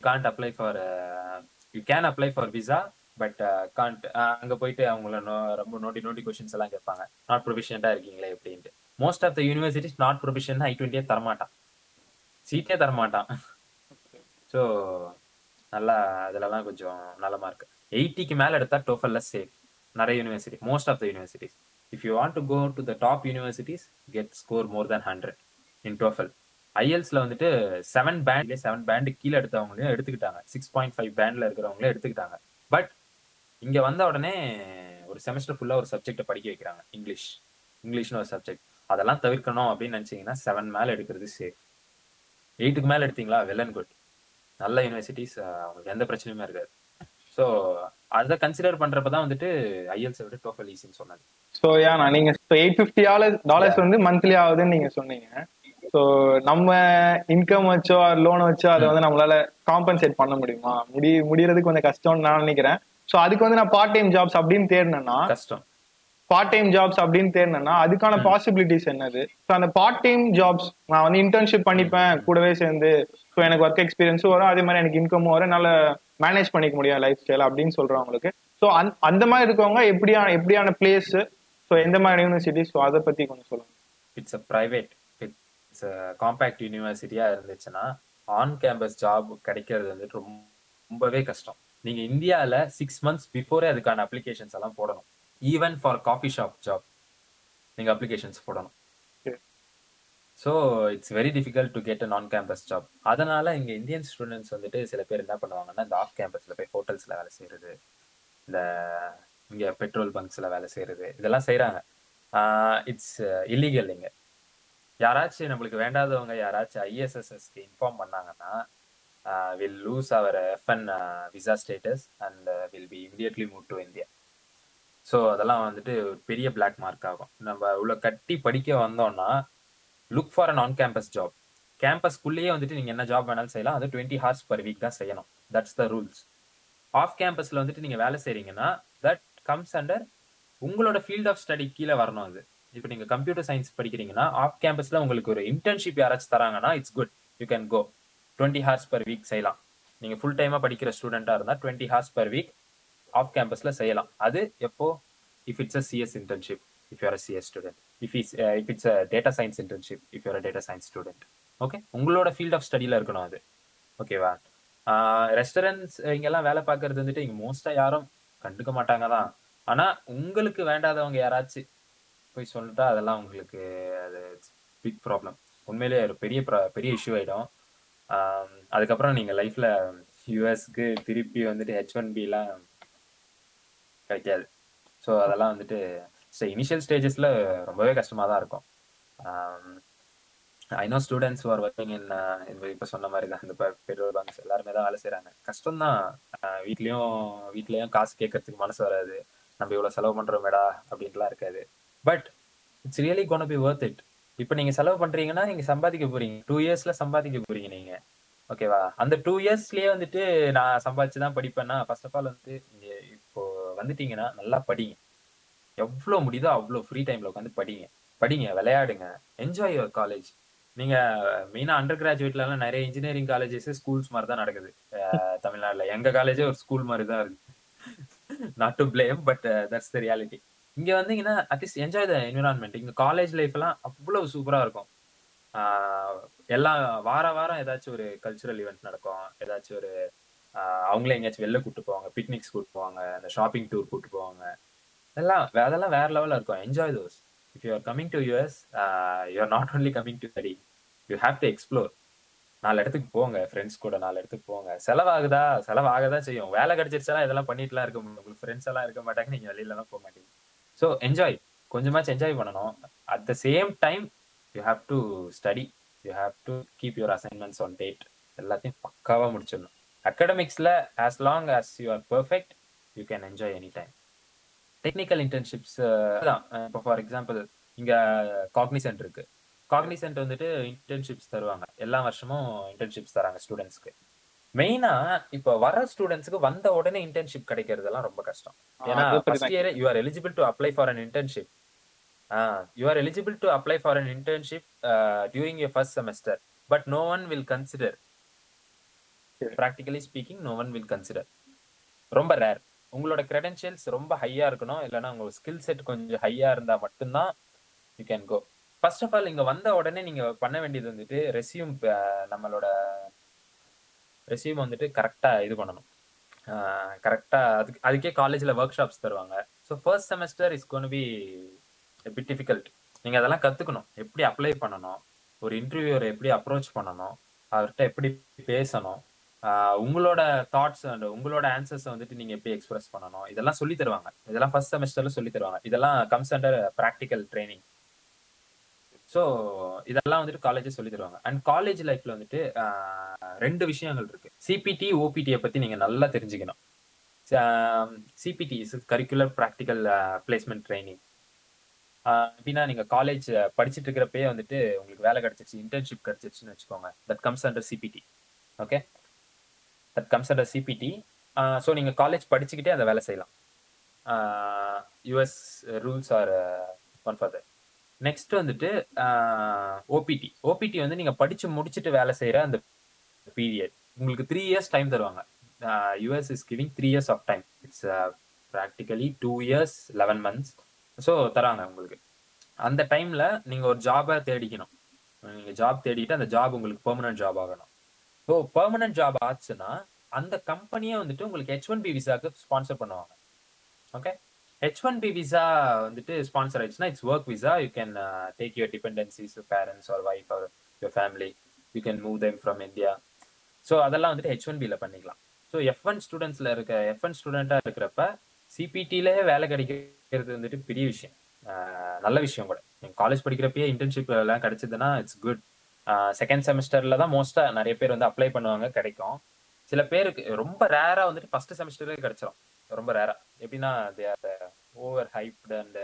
Can't apply for you can apply for visa but can't uh, uh, அங்க போயிட்டு அவங்கள ரொம்ப நோட்டி நோட்டி கொஷின்ஸ் எல்லாம் கேட்பாங்க. நாட் ப்ரொஃபிஷியண்டா இருக்கீங்களே அப்படின்ட்டு. Most of the universities not proficient I டுவெண்ட்டியே தரமாட்டான். சீட்டே தரமாட்டான். ஸோ நல்லா அதுலலாம் கொஞ்சம் நல்ல மார்க் எயிட்டிக்கு மேல எடுத்தா டோஃபல்ல சேஃப் நிறைய university most of the universities if you want to go to the top universities get score more then hundred in TOEFL ஐஎல்ஸ்ல வந்துட்டு செவன் பேண்ட்லேயே செவன் பேண்டு கீழே எடுத்தவங்களையும் எடுத்துக்கிட்டாங்க. சிக்ஸ் பாயிண்ட் ஃபைவ் பேண்ட்ல இருக்கிறவங்களையும் எடுத்துக்கிட்டாங்க. பட் இங்க வந்த உடனே ஒரு செமஸ்டர் ஃபுல்லா ஒரு சப்ஜெக்ட் படிக்க வைக்கிறாங்க. இங்கிலீஷ் இங்கிலீஷ்னு ஒரு சப்ஜெக்ட் அதெல்லாம் தவிர்க்கணும் அப்படின்னு நினைச்சீங்கன்னா செவன் மேல எடுக்கிறது சேஃப் எயிட்டுக்கு மேல எடுத்தீங்களா? வெல் அண்ட் குட் நல்ல யூனிவர்சிட்டிஸ் அவங்களுக்கு எந்த பிரச்சனையுமே இருக்காது. ஸோ அதை கன்சிடர் பண்றப்பதான் வந்துட்டு ஐஎல்ஸ் விட டோஃபல் ஈஸின்னு சொன்னது ஸோ ஏன்னா நீங்க எயிட் ஃபிஃப்டி டாலர்ஸ் டாலர்ஸ் வந்து மந்த்லி ஆகுதுன்னு நீங்க சொன்னீங்க. ஸோ நம்ம இன்கம் வச்சோ லோன் வச்சோ அதை வந்து நம்மளால காம்பன்சேட் பண்ண முடியுமா? முடி முடியறதுக்கு கொஞ்சம் கஷ்டம்னு நான் நினைக்கிறேன். ஸோ அதுக்கு வந்து நான் பார்ட் டைம் ஜாப்ஸ் அப்படின்னு தேடினேன்னா கஷ்டம். பார்ட் டைம் ஜாப்ஸ் அப்படின்னு தேடினேன்னா அதுக்கான பாசிபிலிட்டிஸ் என்னது? ஸோ அந்த பார்ட் டைம் ஜாப்ஸ் நான் வந்து இன்டர்ன்ஷிப் பண்ணிப்பேன் கூடவே சேர்ந்து. ஸோ எனக்கு ஒர்க் எக்ஸ்பீரியன்ஸும் வரும் அதே மாதிரி எனக்கு இன்கமும் வரும். நல்லா மேனேஜ் பண்ணிக்க முடியும் லைஃப் ஸ்டைல் அப்படின்னு சொல்றவங்களுக்கு. ஸோ அந்த மாதிரி இருக்கவங்க எப்படியான எப்படியான பிளேஸ் ஸோ எந்த மாதிரி யூனிவர்சிட்டி ஸோ அதை பத்தி கொஞ்சம் சொல்லுங்க. It's a private it's compact யூனிவர்சிட்டியா இருந்துச்சுன்னா ஆன் கேம்பஸ் ஜாப் கிடைக்கிறது வந்துட்டு ரொம்பவே கஷ்டம். நீங்க இந்தியால சிக்ஸ் மந்த்ஸ் பிஃபோரே அதுக்கான அப்ளிகேஷன்ஸ் எல்லாம் போடணும். Even for coffee shop job நீங்க அப்ளிகேஷன்ஸ் போடணும். So it's very difficult to get a non campus job அதனால இங்க இந்தியன் ஸ்டூடெண்ட்ஸ் வந்துட்டு சில பேர் என்ன பண்ணுவாங்கன்னா இந்த ஆஃப் கேம்பஸ்ல போய் ஹோட்டல்ஸ்ல வேலை செய்யறது இந்த இங்க பெட்ரோல் பங்க்ஸ்ல வேலை செய்யறது இதெல்லாம் செய்யறாங்க இட்ஸ் இல்லீகல் இங்க. யாராச்சும் நம்மளுக்கு வேண்டாதவங்க யாராச்சும் ஐஎஸ்எஸ்எஸ்க்கு இன்ஃபார்ம் பண்ணாங்கன்னா Uh, will lose uh, visa visa status and will be immediately moved to India so அதெல்லாம் வந்துட்டு ஒரு பெரிய பிளாக் மார்க் ஆகும். நம்ம உள்ள கட்டி படிக்க வந்தோம்னா look for an on campus job கேம்பஸ்க்குள்ளேயே வந்துட்டு நீங்க என்ன ஜாப் வேணாலும் செய்யலாம். அது டுவெண்ட்டி ஹார்ஸ் பர் வீக் தான் செய்யணும். தட்ஸ் த ரூல்ஸ் ஆஃப் கேம்பஸ்ல வந்துட்டு நீங்க வேலை செய்கிறீங்கன்னா தட் கம்ஸ் அண்டர் உங்களோட ஃபீல்ட் ஆஃப் ஸ்டடி கீழே வரணும் அது. இப்போ நீங்கள் கம்ப்யூட்டர் சயின்ஸ் படிக்கிறீங்கன்னா ஆஃப் கேம்பஸில் உங்களுக்கு ஒரு இன்டர்ன்ஷிப் யாராச்சும் தராங்கன்னா it's good you can go twenty hours per week செய்யலாம். நீங்கள் ஃபுல் டைமா படிக்கிற ஸ்டூடெண்ட்டாக இருந்தால் twenty hours per week off கேம்பஸில் செய்யலாம். அது எப்போ? If it's a CS internship if you're CS student if is if it's a data science internship if you're data science student okay உங்களோட ஃபீல்ட் ஆஃப் ஸ்டடியில் இருக்கணும் அது. ஓகேவா ரெஸ்டாரண்ட்ஸ் இங்கெல்லாம் வேலை பார்க்கறது வந்துட்டு இங்கே மோஸ்ட்டாக யாரும் கண்டுக்க மாட்டாங்க தான். ஆனா உங்களுக்கு வேண்டாதவங்க யாராச்சும் போய் சொல்லிட்டா அதெல்லாம் உங்களுக்கு அது பிக் ப்ராப்ளம் உண்மையிலேயே ஒரு பெரிய ப்ரா பெரிய இஷ்யூ ஆகிடும் அதுக்கப்புறம் நீங்கள் லைஃப்பில் யூஎஸ்க்கு திருப்பி வந்துட்டு ஹெச் ஒன் பிலாம் கிடைக்காது. ஸோ அதெல்லாம் வந்துட்டு ஸோ இனிஷியல் ஸ்டேஜஸில் ரொம்பவே கஷ்டமா தான் இருக்கும். I know students are working in இப்போ சொன்ன மாதிரி தான் இந்த பெட்ரோல் பங்க்ஸ் எல்லாருமே தான் வேலை செய்கிறாங்க கஷ்டம் தான் வீட்லேயும் வீட்லயும் காசு கேட்கறதுக்கு மனசு வராது. நம்ம இவ்வளோ செலவு பண்ணுறோமேடா அப்படின்ட்டுலாம் இருக்காது. But it's really gonna be worth it இப்போ நீங்க செலவு பண்றீங்கன்னா நீங்க சம்பாதிக்க போறீங்க. டூ இயர்ஸ்ல சம்பாதிக்க போறீங்க நீங்க. ஓகேவா அந்த டூ இயர்ஸ்லயே வந்துட்டு நான் சம்பாதிச்சு தான் படிப்பேன்னா ஃபர்ஸ்ட் ஆஃப் ஆல் வந்து நீங்க இப்போ வந்துட்டீங்கன்னா நல்லா படிங்க. எவ்வளோ முடியுதோ அவ்வளோ ஃப்ரீ டைம்ல உட்காந்து படிங்க. படிங்க விளையாடுங்க. என்ஜாய் யுவர் காலேஜ் நீங்க மெயினா அண்டர் கிராஜுவேட்லலாம் நிறைய இன்ஜினியரிங் காலேஜஸ் ஸ்கூல்ஸ் மாதிரி தான் நடக்குது தமிழ்நாட்டில். எங்கள் எங்க காலேஜே ஒரு ஸ்கூல் மாதிரி தான் இருக்கு not to blame but that's the reality இங்க வந்தீங்கன்னா at least enjoy the environment இங்க காலேஜ் லைஃப் எல்லாம் அவ்வளவு சூப்பரா இருக்கும். எல்லா எல்லாம் வார வாரம் ஏதாச்சும் ஒரு கல்ச்சுரல் ஈவெண்ட் நடக்கும். ஏதாச்சும் ஒரு அவங்களே எங்கேயாச்சும் வெளில கூட்டு போவாங்க. பிக்னிக்ஸ் கூட்டு போவாங்க. அந்த ஷாப்பிங் டூர் கூட்டு போவாங்க. அதெல்லாம் அதெல்லாம் வேற லெவலில் இருக்கும். Enjoy those if you are coming to US you are not only coming to study you have to explore நாலு இடத்துக்கு போங்க. ஃப்ரெண்ட்ஸ் கூட நாலு இடத்துக்கு போங்க. செலவாகுதா? செலவாகதான் செய்யும். வேலை கிடைச்சிருச்சா இதெல்லாம் பண்ணிட்டுலாம் இருக்க முடியும் உங்களுக்கு ஃப்ரெண்ட்ஸ் எல்லாம் இருக்க மாட்டாங்க. நீங்க வெளியிலலாம் போக மாட்டீங்க. ஸோ என்ஜாய் கொஞ்சமாச்சும் என்ஜாய் பண்ணணும். At the same time you have to study you have to keep your assignments on date எல்லாத்தையும் பக்காவாக முடிச்சிடணும். அகடமிக்ஸ்ல as long as you are perfect you can enjoy any time technical internships தான் இப்போ for example இங்கே Cognizant இருக்குது Cognizant வந்துட்டு internships தருவாங்க. எல்லா வருஷமும் இன்டர்ன்ஷிப்ஸ் தராங்க ஸ்டூடெண்ட்ஸ்க்கு மெயினா இப்போ வர ஸ்டூடெண்ட்ஸ்க்கு வந்த உடனே இன்டர்ன்ஷிப் கிடைக்கிறதெல்லாம் ரொம்ப கஷ்டம். ஏன்னா first year you are eligible to apply for an internship you are eligible to apply for an internship during your first semester but no one will consider. Practically speaking no one will consider ரொம்ப rare உங்களோட credentials ரொம்ப ஹையா இருக்கணும். இல்லைன்னா உங்க skill set கொஞ்சம் ஹையா இருந்தா மட்டும்தான் you can go first of all இங்க வந்த உடனே நீங்க பண்ண வேண்டியது வந்துட்டு ரெசியூம் நம்மளோட ரெசியூம் வந்துட்டு கரெக்டாக இது பண்ணணும். கரெக்டாக அதுக்கு அதுக்கே காலேஜில் ஒர்க் ஷாப்ஸ் தருவாங்க. So first semester is gonna be bit difficult நீங்கள் அதெல்லாம் கற்றுக்கணும் எப்படி அப்ளை பண்ணணும்? ஒரு இன்டர்வியூரை எப்படி அப்ரோச் பண்ணணும்? அவர்கிட்ட எப்படி பேசணும்? உங்களோட தாட்ஸ் அண்ட் உங்களோட ஆன்சர்ஸை வந்துட்டு நீங்கள் எப்படி எக்ஸ்பிரஸ் பண்ணணும்? இதெல்லாம் சொல்லி தருவாங்க. இதெல்லாம் ஃபர்ஸ்ட் செமஸ்டரில் சொல்லி தருவாங்க. இதெல்லாம் comes under practical training so இதெல்லாம் வந்துட்டு காலேஜே சொல்லி தருவாங்க. அண்ட் காலேஜ் லைஃப்ல வந்துட்டு ரெண்டு விஷயங்கள் இருக்கு. சிபிடி ஓபிடியை பத்தி நீங்க நல்லா தெரிஞ்சுக்கணும். CPT is curricular practical placement training எப்படின்னா நீங்க காலேஜ் படிச்சுட்டு இருக்கிறப்பயே வந்துட்டு உங்களுக்கு வேலை கிடச்சிச்சு இன்டர்ன்ஷிப் கிடைச்சிருச்சுன்னு வச்சுக்கோங்க. That comes under CPT okay that comes under CPT so நீங்கள் காலேஜ் படிச்சுக்கிட்டே அந்த வேலை செய்யலாம். US rules are one for that next வந்துட்டு ஓபிடி ஓபிடி வந்து நீங்க படிச்சு முடிச்சுட்டு வேலை செய்யற அந்த பீரியட் உங்களுக்கு த்ரீ இயர்ஸ் டைம் தருவாங்க. US is giving three years of time it's practically two years eleven months so தராங்க உங்களுக்கு. அந்த டைம்ல நீங்க ஒரு ஜாபை தேடிக்கணும். நீங்க ஜாப் தேடிட்டு அந்த ஜாப் உங்களுக்கு பெர்மனன்ட் ஜாப் ஆகணும். ஸோ பெர்மனன்ட் ஜாப் ஆச்சுன்னா அந்த கம்பெனியே வந்துட்டு உங்களுக்கு ஹெச் ஒன் பி விசாக்கு ஸ்பான்சர் பண்ணுவாங்க. Okay H one B visa வந்துட்டு ஸ்பான்சர் ஆயிடுச்சுன்னா it's work visa you can take your dependencies parents or wife or your family you can move them from India so அதெல்லாம் வந்துட்டு H one பியில் பண்ணிக்கலாம். So F one ஸ்டூடெண்ட்ஸில் இருக்க F one ஸ்டூடெண்ட்டாக இருக்கிறப்ப சிபிடியிலேயே வேலை கிடைக்கிறது வந்துட்டு பெரிய விஷயம். நல்ல விஷயம் கூட. நீங்கள் காலேஜ் படிக்கிறப்பயே இன்டர்ன்ஷிப் எல்லாம் கிடைச்சதுன்னா இட்ஸ் குட் செகண்ட் செமஸ்டரில் தான் மோஸ்ட்டாக நிறைய பேர் வந்து அப்ளை பண்ணுவாங்க கிடைக்கும். சில பேருக்கு ரொம்ப ரேராக வந்துட்டு ஃபஸ்ட்டு செமஸ்டரே கிடைச்சிரும். ரொம்ப ரேராக எப்படின்னா they are over hyped and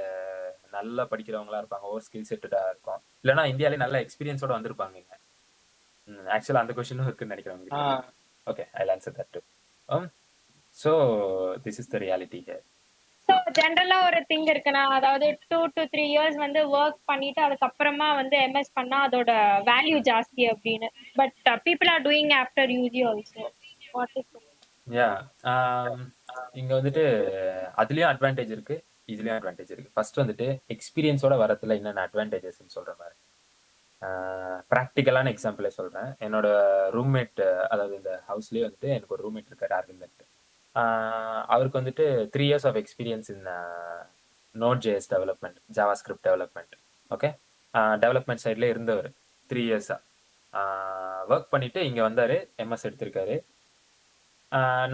நல்லா படிக்கிறவங்களா இருப்பாங்க. ஓவர் ஸ்கில் செட்டடா இருக்கும். இல்லைன்னா இந்தியாலே நல்ல எக்ஸ்பீரியன்ஸோட வந்திருப்பாங்க இங்க. ஆக்சுவலா அந்த கொஸ்டினும் இருக்குன்னு நினைக்கிறேன் okay I answer that to so this is the reality here so ஜென்ரலா ஒரு திங் இருக்குன்னா அதாவது டூ டு த்ரீ இயர்ஸ் வந்து ஒர்க் பண்ணிட்டு அதுக்கப்புறமா வந்து எம்எஸ் பண்ணா அதோட வேல்யூ ஜாஸ்தி அப்படின்னு. But people are doing after UG also what is yeah இங்க வந்துட்டு அதுலயும் அட்வான்டேஜ் இருக்கு இதுலயும் அட்வான்டேஜ் இருக்கு. ஃபர்ஸ்ட் வந்துட்டு எக்ஸ்பீரியன்ஸோட வரதுல என்னென்ன அட்வான்டேஜஸ்ன்னு சொல்ற மாதிரி. ப்ராக்டிக்கலான எக்ஸாம்பிளே சொல்றேன். என்னோட ரூம்மேட் அதாவது இந்த ஹவுஸ்லயே வந்துட்டு எனக்கு ஒரு ரூம்மேட் இருக்காரு அரவிந்தன் அவருக்கு வந்துட்டு three years of experience in node JS development JavaScript development okay development சைட்ல இருந்தவர் த்ரீ இயர்ஸா ஒர்க் பண்ணிட்டு இங்க வந்தாரு எம்எஸ் எடுத்திருக்காரு.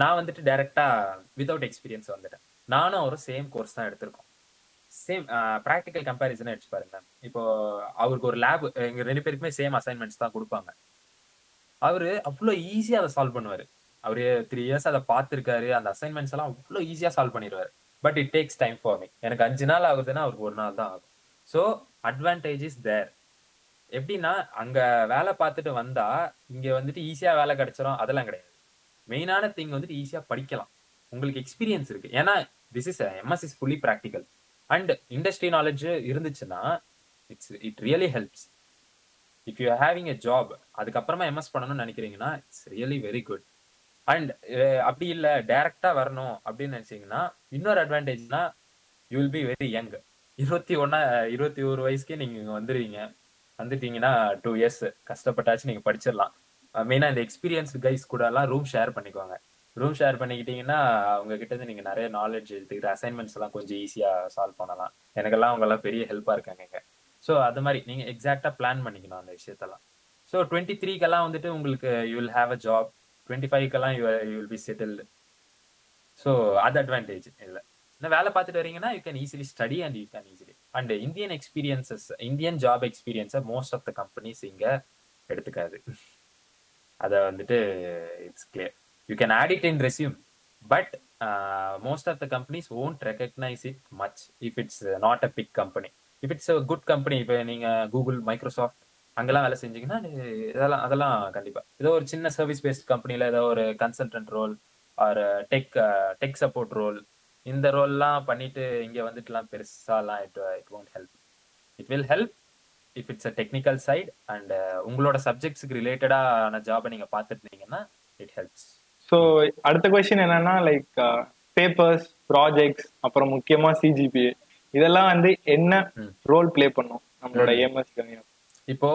நான் வந்துட்டு டைரக்டா வித்தவுட் எக்ஸ்பீரியன்ஸ் வந்துட்டேன். நானும் அவரும் சேம் கோர்ஸ் தான் எடுத்திருக்கோம். சேம் ப்ராக்டிக்கல் கம்பேரிசன் எடுத்து பாருங்க இப்போ அவருக்கு ஒரு லேப் எங்க ரெண்டு பேருக்குமே சேம் அசைன்மெண்ட்ஸ் தான் கொடுப்பாங்க. அவரு அவ்வளோ ஈஸியா அதை சால்வ் பண்ணுவாரு. அவரு த்ரீ இயர்ஸ் அதை பார்த்துருக்காரு. அந்த அசைன்மெண்ட்ஸ் எல்லாம் அவ்வளோ ஈஸியா சால்வ் பண்ணிடுவாரு. But it takes time for me எனக்கு அஞ்சு நாள் ஆகுதுன்னா அவருக்கு ஒரு நாள் தான் ஆகும். ஸோ அட்வான்டேஜ் இஸ் தேர் எப்படின்னா அங்க வேலை பார்த்துட்டு வந்தா இங்க வந்துட்டு ஈஸியா வேலை கிடைச்சிரும். அதெல்லாம் கிடையாது. மெயினான திங் வந்துட்டு ஈஸியா படிக்கலாம். உங்களுக்கு எக்ஸ்பீரியன்ஸ் இருக்கு. ஏன்னா this is MS is fully practical and industry knowledge இருந்துச்சுன்னா it's it really helps if you having a job அதுக்கப்புறமா எம்எஸ் பண்ணணும்னு நினைக்கிறீங்கன்னா it's really very good and அப்படி இல்லை டைரக்டா வரணும் அப்படின்னு நினைச்சீங்கன்னா இன்னொரு அட்வான்டேஜ்னா you will be very young இருபத்தி ஒன்னா இருபத்தி ஒரு வயசுக்கே நீங்க இங்க வந்துருவீங்க. வந்துட்டீங்கன்னா டூ இயர்ஸ் கஷ்டப்பட்டாச்சு நீங்க படிச்சிடலாம். மெயினாக இந்த எக்ஸ்பீரியன்ஸ் கைஸ் கூடலாம் ரூம் ஷேர் பண்ணிக்கோங்க ரூம் ஷேர் பண்ணிக்கிட்டீங்கன்னா அவங்க கிட்ட இருந்து நீங்கள் நிறைய நாலேஜ் எடுத்துக்கிட்டு அசைன்மெண்ட்ஸ் எல்லாம் கொஞ்சம் ஈஸியாக சால்வ் பண்ணலாம். எனக்கெல்லாம் அவங்கெல்லாம் பெரிய ஹெல்ப்பாக இருக்காங்க இங்கே. ஸோ அது மாதிரி நீங்கள் எக்ஸாக்டாக பிளான் பண்ணிக்கணும் அந்த விஷயத்தெல்லாம். ஸோ டுவெண்ட்டி த்ரீக்கெல்லாம் வந்துட்டு உங்களுக்கு you will have a job twenty ஃபைவ்க்கெல்லாம் you you will be settled so அது அட்வான்டேஜ் இல்லை. நான் வேலை பார்த்துட்டு வரீங்கன்னா you can easily study and you can easily and Indian experiences Indian job எக்ஸ்பீரியன்ஸை மோஸ்ட் ஆஃப் த கம்பெனிஸ் இங்கே எடுத்துக்காது. அதை வந்துட்டு it's clear you can add it in resume but most of the companies won't recognise it much if it's not a big company if it's a good company இப்போ நீங்கள் Google Microsoft அங்கெல்லாம் வேலை செஞ்சீங்கன்னா இதெல்லாம் அதெல்லாம் கண்டிப்பாக ஏதோ ஒரு சின்ன சர்வீஸ் பேஸ்ட் கம்பெனியில் ஏதோ ஒரு consultant role or tech tech support role இந்த ரோல்லாம் பண்ணிட்டு இங்கே வந்துட்டுலாம் பெருசாலாம் it it won't help it will help if it's a technical side and உங்களோட சப்ஜெக்ட்ஸுக்கு ரிலேட்டடான ஜாபை நீங்க பார்த்துட்டு இருந்தீங்கன்னா இட் ஹெல்ப்ஸ் ஸோ அடுத்த கொஸ்டின் என்னன்னா லைக் பேப்பர்ஸ் ப்ராஜெக்ட்ஸ் அப்புறம் முக்கியமா சிஜிபிஏ இதெல்லாம் வந்து என்ன ரோல் ப்ளே பண்ணும் நம்மளோட எம்எஸ் இப்போ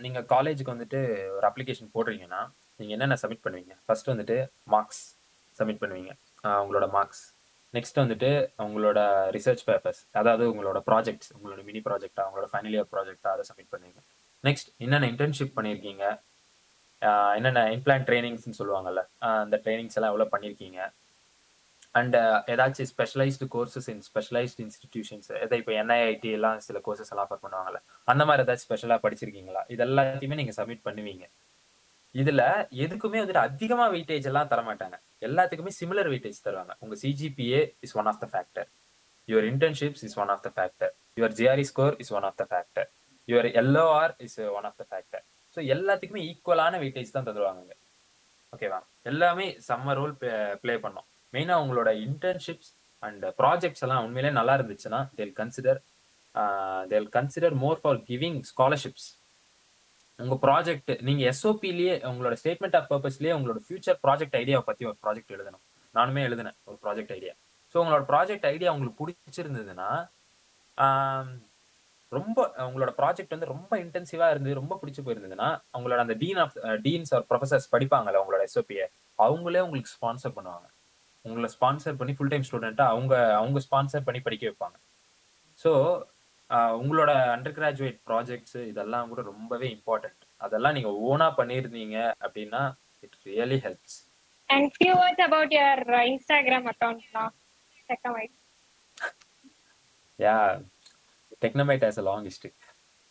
நீங்க காலேஜுக்கு வந்துட்டு ஒரு அப்ளிகேஷன் போடுறீங்கன்னா நீங்க என்னென்ன சப்மிட் பண்ணுவீங்க? ஃபர்ஸ்ட் வந்துட்டு மார்க்ஸ் சப்மிட் பண்ணுவீங்க. உங்களோட மார்க்ஸ் நெக்ஸ்ட் வந்துட்டு உங்களோட ரிசர்ச் பேப்பர்ஸ் அதாவது உங்களோட ப்ராஜெக்ட்ஸ் உங்களோட மினி ப்ராஜெக்டா உங்களோட ஃபைனல் இயர் ப்ராஜெக்டா அதை சப்மிட் பண்ணுவீங்க நெக்ஸ்ட் என்னென்ன இன்டர்ன்ஷிப் பண்ணியிருக்கீங்க என்னென்ன இம்ப்ளான் ட்ரைனிங்ஸ்னு சொல்லுவாங்கல்ல அந்த ட்ரைனிங்ஸ் எல்லாம் எவ்வளோ பண்ணியிருக்கீங்க அண்ட் ஏதாச்சும் specialised courses in specialised institutions எதை இப்போ என்ஐஐடி எல்லாம் சில கோர்சஸ் எல்லாம் ஆஃபர் பண்ணுவாங்கல்ல அந்த மாதிரி ஏதாச்சும் ஸ்பெஷலாக படிச்சிருக்கீங்களா? இது எல்லாத்தையுமே நீங்கள் சப்மிட் பண்ணுவீங்க. இதுல எதுக்குமே வந்துட்டு அதிகமா வெயிட்டேஜ் எல்லாம் தர மாட்டாங்க எல்லாத்துக்குமே சிமிலர் வெயிட்டேஜ் தருவாங்க. உங்க CGPA is one of the factor your internships is one of the factor your GRE score is one of the factor your LOR is one of the factor so எல்லாத்துக்குமே ஈக்குவலான weightage தான் தருவாங்க ஓகேவா எல்லாமே செம்ம role play பண்ணோம். மெயினா உங்களோட இன்டர்ன்ஷிப்ஸ் அண்ட் ப்ராஜெக்ட்ஸ் எல்லாம் உண்மையிலே நல்லா இருந்துச்சுன்னா they'll consider they'll consider more for giving scholarships உங்க ப்ராஜெக்ட் நீங்க எஸ்ஓபிலேயே உங்களோட ஸ்டேட்மெண்ட் ஆஃப் பர்பஸ்லயே உங்களோட ஃபியூச்சர் ப்ராஜெக்ட் ஐடியாவை பத்தி ஒரு ப்ராஜெக்ட் எழுதணும். நானுமே எழுதினேன் ஒரு ப்ராஜெக்ட் ஐடியா ஸோ உங்களோட ப்ராஜெக்ட் ஐடியா உங்களுக்கு பிடிச்சிருந்ததுன்னா ரொம்ப உங்களோட ப்ராஜெக்ட் வந்து ரொம்ப இன்டென்சிவா இருந்து ரொம்ப பிடிச்சி போயிருந்ததுன்னா அவங்களோட அந்த dean of deans or professors படிப்பாங்கல்ல உங்களோட எஸ்ஓபியை அவங்களே உங்களுக்கு ஸ்பான்சர் பண்ணுவாங்க. உங்களை ஸ்பான்சர் பண்ணி ஃபுல் டைம் ஸ்டூடெண்ட்டை அவங்க அவங்க ஸ்பான்சர் பண்ணி படிக்க வைப்பாங்க. ஸோ உங்களோட அண்டர் கிராஜுவேட் ப்ராஜெக்ட்ஸ் இதெல்லாம் கூட ரொம்பவே இம்பார்ட்டன்ட் அதெல்லாம் நீங்க ஓனா பண்ணிருந்தீங்க அப்படின்னா it really helps and few words about your Instagram அக்கவுண்ட்னா Technamite yeah Technamite as a long history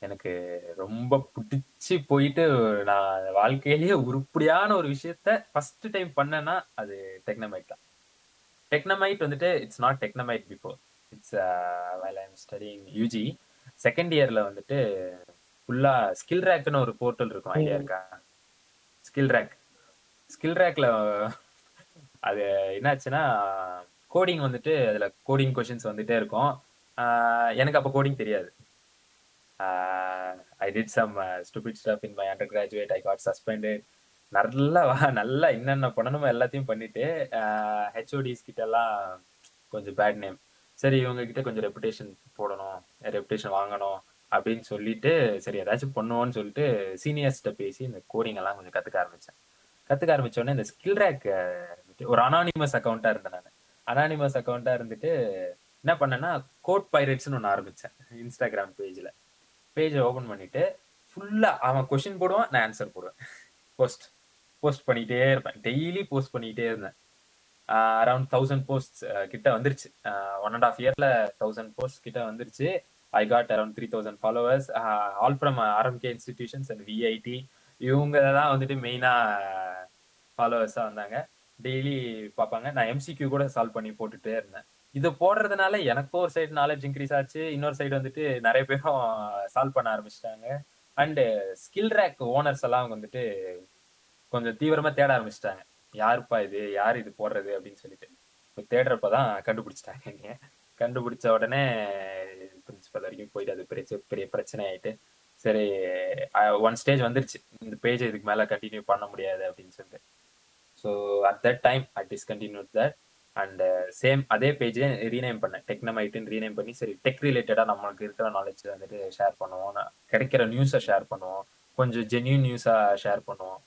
எனக்கு ரொம்ப பிடிச்சி போயிட்டு நான் வாழ்க்கையிலேயே உருப்படியான ஒரு விஷயத்த ஃபர்ஸ்ட் டைம் பண்ணேன்னா அது டெக்னமைட் தான். டெக்னமைட் வந்துட்டு it's not Technamite before it's while I'm studying UG second இயர்ல வந்துட்டு ஃபுல்லா ஸ்கில் ரேக்னு ஒரு போர்ட்டல் இருக்கும் ஐடியா இருக்கா? ஸ்கில் ரேக் ஸ்கில் ரேக்ல அது என்னாச்சுன்னா கோடிங் வந்துட்டு அதுல கோடிங் கொஷின்ஸ் வந்துட்டே இருக்கும். எனக்கு அப்போ கோடிங் தெரியாது. I did some stupid stuff in my undergraduate I got suspended நல்லா நல்லா என்னென்ன பண்ணணுமோ எல்லாத்தையும் பண்ணிட்டு ஹெச்ஓடிஸ் கிட்ட எல்லாம் கொஞ்சம் பேட் நேம் சரி இவங்க கிட்ட கொஞ்சம் ரெப்புடேஷன் போடணும் ரெப்புடேஷன் வாங்கணும் அப்படின்னு சொல்லிட்டு சரி ஏதாச்சும் பண்ணுவோம்னு சொல்லிட்டு சீனியர்ஸ்கிட்ட பேசி இந்த கோடிங் எல்லாம் கொஞ்சம் கத்துக்க ஆரம்பிச்சேன். கத்துக்க ஆரம்பிச்ச உடனே இந்த ஸ்கில் ரேக் ஒரு அனானிமஸ் அக்கௌண்ட்டாக இருந்தேன் நான். அனானிமஸ் அக்கௌண்ட்டா இருந்துட்டு என்ன பண்ணேன்னா கோட் பைரட்ஸ்னு ஒன்று ஆரம்பிச்சேன் இன்ஸ்டாகிராம் பேஜில் பேஜை ஓப்பன் பண்ணிட்டு ஃபுல்லா அவன் கொஷின் போடுவான் நான் ஆன்சர் போடுவேன். போஸ்ட் போஸ்ட் பண்ணிகிட்டே இருப்பேன். டெய்லி போஸ்ட் பண்ணிக்கிட்டே இருந்தேன். அரௌண்ட் தௌசண்ட் போஸ்ட் கிட்ட வந்துருச்சு. ஒன் அண்ட் ஆஃப் இயர்ல தௌசண்ட் போஸ்ட் கிட்ட வந்துருச்சு. I got around three thousand followers all from RMK institutions and VIT இவங்க தான் வந்துட்டு மெயினாக ஃபாலோவர்ஸாக வந்தாங்க. டெய்லி பார்ப்பாங்க. நான் எம்சிக்யூ கூட சால்வ் பண்ணி போட்டுட்டே இருந்தேன். இது போடுறதுனால எனக்கும் ஒரு சைடு நாலேஜ் இன்க்ரீஸ் ஆச்சு. இன்னொரு சைடு வந்துட்டு நிறைய பேரும் சால்வ் பண்ண ஆரம்பிச்சிட்டாங்க. அண்டு ஸ்கில் ரேக் ஓனர்ஸ் எல்லாம் வந்துட்டு கொஞ்சம் தீவிரமாக தேட ஆரம்பிச்சிட்டாங்க. யாருப்பா இது? யார் இது போடுறது? அப்படின்னு சொல்லிட்டு. இப்போ தேடுறப்பதான் கண்டுபிடிச்சிட்டாங்க என்னைய. கண்டுபிடிச்ச உடனே பிரின்சிபல் வரைக்கும் போயிட்டு அது பெரிய பெரிய பிரச்சனை ஆயிட்டு சரி ஒன் ஸ்டேஜ் வந்துருச்சு. இந்த பேஜ் இதுக்கு மேல கண்டினியூ பண்ண முடியாது அப்படின்னு சொல்லிட்டு. So at that time I discontinue that and same அதே பேஜே ரீநேம் பண்ணேன். டெக்னமைட்டுன்னு ரீநேம் பண்ணி சரி டெக் ரிலேட்டடாக நம்மளுக்கு இருக்கிற நாலேஜ் வந்துட்டு ஷேர் பண்ணுவோம். கிடைக்கிற நியூஸை ஷேர் பண்ணுவோம். கொஞ்சம் ஜென்யூன் நியூஸாக ஷேர் பண்ணுவோம்.